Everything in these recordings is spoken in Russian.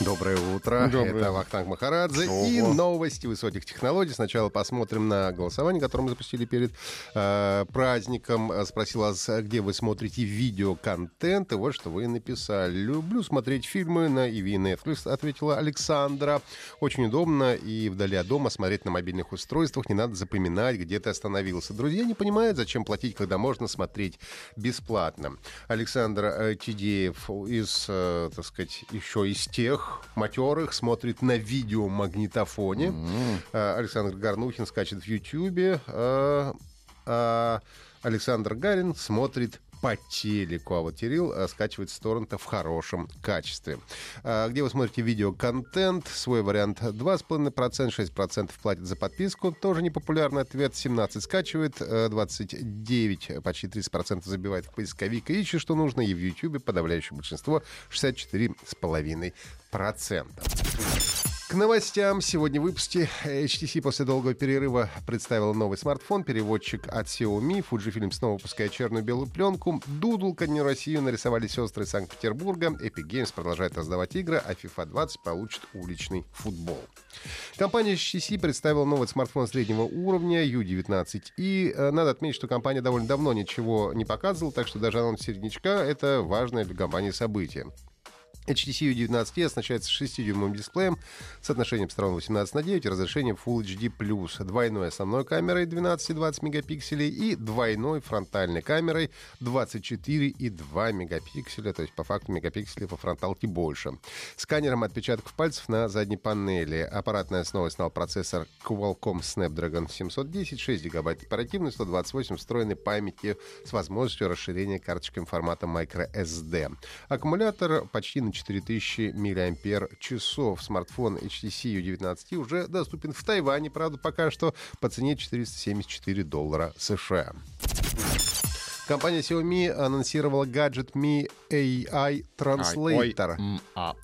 Доброе утро. Доброе. Это Вахтанг Махарадзе. Ого. И новости высоких технологий. Сначала посмотрим на голосование, которое мы запустили перед э, праздником. Спросил вас, где вы смотрите видеоконтент. И вот что вы написали. Люблю смотреть фильмы на EV Netflix, ответила Александра. Очень удобно и вдали от дома смотреть на мобильных устройствах. Не надо запоминать, где ты остановился. Друзья не понимают, зачем платить, когда можно смотреть бесплатно. Александр э, Тидеев из, э, так сказать, еще из тех матерых смотрит на видеомагнитофоне. Э, Александр Горнухин скачет в Ютьюбе. э, а Александр Гарин смотрит по телеку, а вот Кирилл э, скачивает с торрента в хорошем качестве. А, Где вы смотрите видеоконтент? Свой вариант 2,5%, 6% платит за подписку. Тоже непопулярный ответ. 17 скачивает, э, 29, почти 30% забивает в поисковик и ищет, что нужно. И в Ютьюбе подавляющее большинство 64,5%. К новостям. Сегодня в выпуске HTC после долгого перерыва представила новый смартфон, переводчик от Xiaomi. Fujifilm снова выпускает черную белую пленку. Дудл ко дню России нарисовали сестры Санкт-Петербурга. Epic Games продолжает раздавать игры, а FIFA 20 получит уличный футбол. Компания HTC представила новый смартфон среднего уровня U19. И э, надо отметить, что компания довольно давно ничего не показывала, так что даже анонс середнячка — это важное для компании событие. HTC U19 оснащается 6-дюймовым дисплеем с отношением сторон 18 на 9 и разрешением Full HD+, двойной основной камерой 12 и 20 мегапикселей и двойной фронтальной камерой 24 и 2 мегапикселя, то есть по факту мегапикселей по фронталке больше. Сканером отпечатков пальцев на задней панели. Аппаратной основой стал процессор Qualcomm Snapdragon 710, 6 гигабайт оперативной, 128 встроенной памяти с возможностью расширения карточками формата microSD. Аккумулятор почти на 4000 мАч. Смартфон HTC U19 уже доступен в Тайване, правда, пока что по цене 474 доллара США. Компания Xiaomi анонсировала гаджет Mi AI Translator.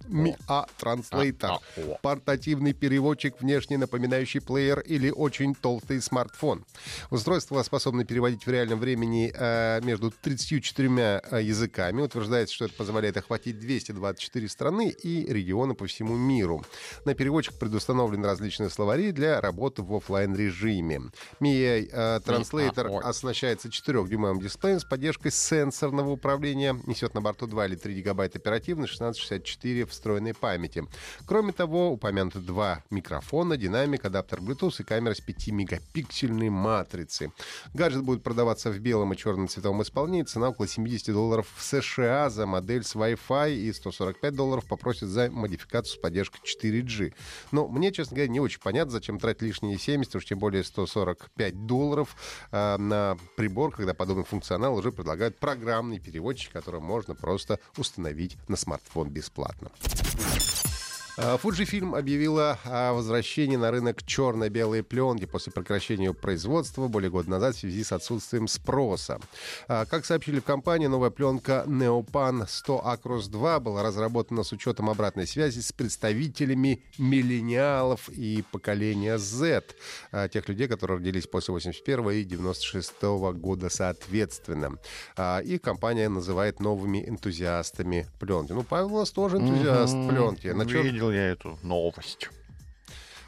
Mi A Translator. Портативный переводчик, внешне напоминающий плеер или очень толстый смартфон. Устройство способно переводить в реальном времени э, между 34 э, языками. Утверждается, что это позволяет охватить 224 страны и регионы по всему миру. На переводчик предустановлены различные словари для работы в оффлайн режиме Mi AI э, Translator ой. оснащается 4-дюймовым дисплеем с поддержкой сенсорного управления. Несет на борту 2 или 3 гигабайта оперативной, 1664 встроенной памяти. Кроме того, упомянуты два микрофона, динамик, адаптер Bluetooth и камера с 5-мегапиксельной матрицей. Гаджет будет продаваться в белом и черном цветовом исполнении. Цена около 70 долларов в США за модель с Wi-Fi и 145 долларов попросят за модификацию с поддержкой 4G. Но мне, честно говоря, не очень понятно, зачем тратить лишние 70, уж тем более 145 долларов э, на прибор, когда подобный функционал уже предлагают программный переводчик, который можно просто установить на смартфон бесплатно. А, Fujifilm объявила о возвращении на рынок черно-белой пленки после прекращения производства более года назад в связи с отсутствием спроса. А, Как сообщили в компании, новая пленка Neopan 100 Acros 2 была разработана с учетом обратной связи с представителями миллениалов и поколения Z, а, тех людей, которые родились после 81 и 96 года соответственно. Их компания называет новыми энтузиастами пленки. Ну, Павел у нас тоже энтузиаст пленки. На чёр- Видел я эту новость.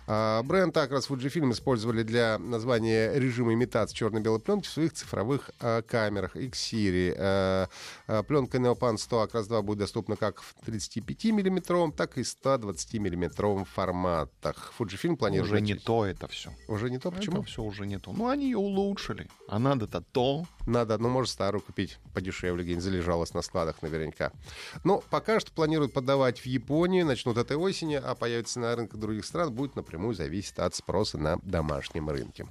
А, Бренд Акрос Fujifilm использовали для названия режима имитации черно-белой пленки в своих цифровых а, камерах X-Series. А, а, Пленка Neopan 100 Acros 2 будет доступна как в 35-мм, так и 120-мм форматах. Fujifilm планирует... Уже не то это все. Уже не то? Почему? Это все уже не то. Ну, они ее улучшили. А надо-то то. Надо, ну, может, старую купить подешевле, где-нибудь залежалась на складах наверняка. Но пока что планируют подавать в Японию, начнут этой осени, а появится на рынках других стран, будет напрямую зависеть от спроса на домашнем рынке.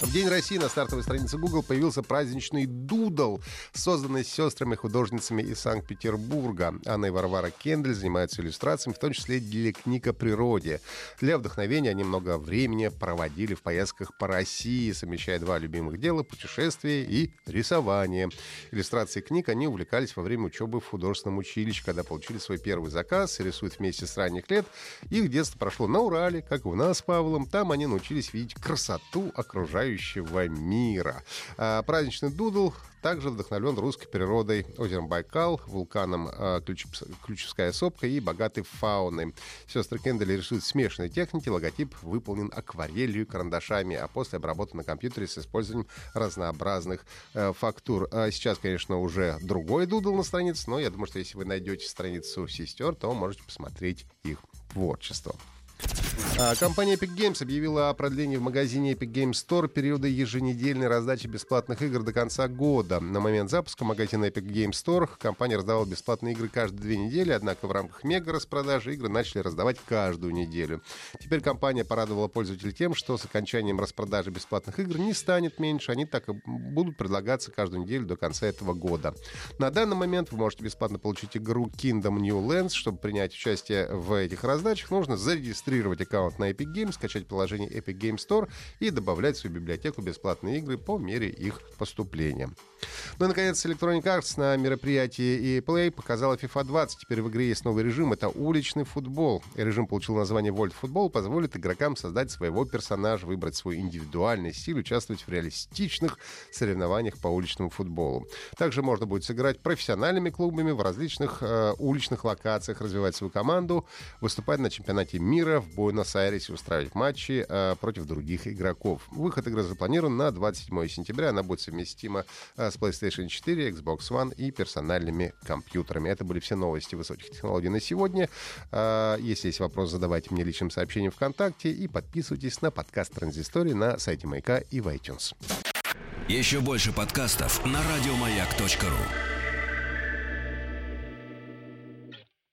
В День России на стартовой странице Google появился праздничный дудл, созданный сестрами-художницами из Санкт-Петербурга. Анна и Варвара Кендель занимаются иллюстрациями, в том числе для книг о природе. Для вдохновения они много времени проводили в поездках по России, совмещая два любимых дела — путешествия и рисование. Иллюстрации книг они увлекались во время учебы в художественном училище, когда получили свой первый заказ рисуют вместе с ранних лет. Их детство прошло на Урале, как у нас с Павлом. Там они научились видеть красоту окружающего мира. А, праздничный дудл также вдохновлен русской природой, озером Байкал, вулканом э, Ключевская сопка и богатой фауной. Сестры Кендали рисуют смешанной техники, логотип выполнен акварелью и карандашами, а после обработан на компьютере с использованием разнообразных э, фактур. А сейчас, конечно, уже другой дудл на странице, но я думаю, что если вы найдете страницу сестер, то можете посмотреть их творчество. А, компания Epic Games объявила о продлении в магазине Epic Games Store периода еженедельной раздачи бесплатных игр до конца года. На момент запуска магазина Epic Games Store компания раздавала бесплатные игры каждые две недели, однако в рамках мега распродажи игры начали раздавать каждую неделю. Теперь компания порадовала пользователей тем, что с окончанием распродажи бесплатных игр не станет меньше, они так и будут предлагаться каждую неделю до конца этого года. На данный момент вы можете бесплатно получить игру Kingdom New Lands. Чтобы принять участие в этих раздачах, нужно зарегистрировать аккаунт на Epic Games, скачать приложение Epic Games Store и добавлять в свою библиотеку бесплатные игры по мере их поступления. Ну и, наконец, Electronic Arts на мероприятии EA Play показала FIFA 20. Теперь в игре есть новый режим. Это уличный футбол. И режим получил название World Football, позволит игрокам создать своего персонажа, выбрать свой индивидуальный стиль, участвовать в реалистичных соревнованиях по уличному футболу. Также можно будет сыграть профессиональными клубами в различных э, уличных локациях, развивать свою команду, выступать на чемпионате мира в Буэнос-Айресе, устраивать матчи э, против других игроков. Выход игры запланирован на 27 сентября. Она будет совместима э, с PlayStation 4, Xbox One и персональными компьютерами. Это были все новости высоких технологий на сегодня. Э, если есть вопрос, задавайте мне личным сообщением ВКонтакте и подписывайтесь на подкаст Транзистории на сайте Маяка и в iTunes. Еще больше подкастов на радиомаяк.ру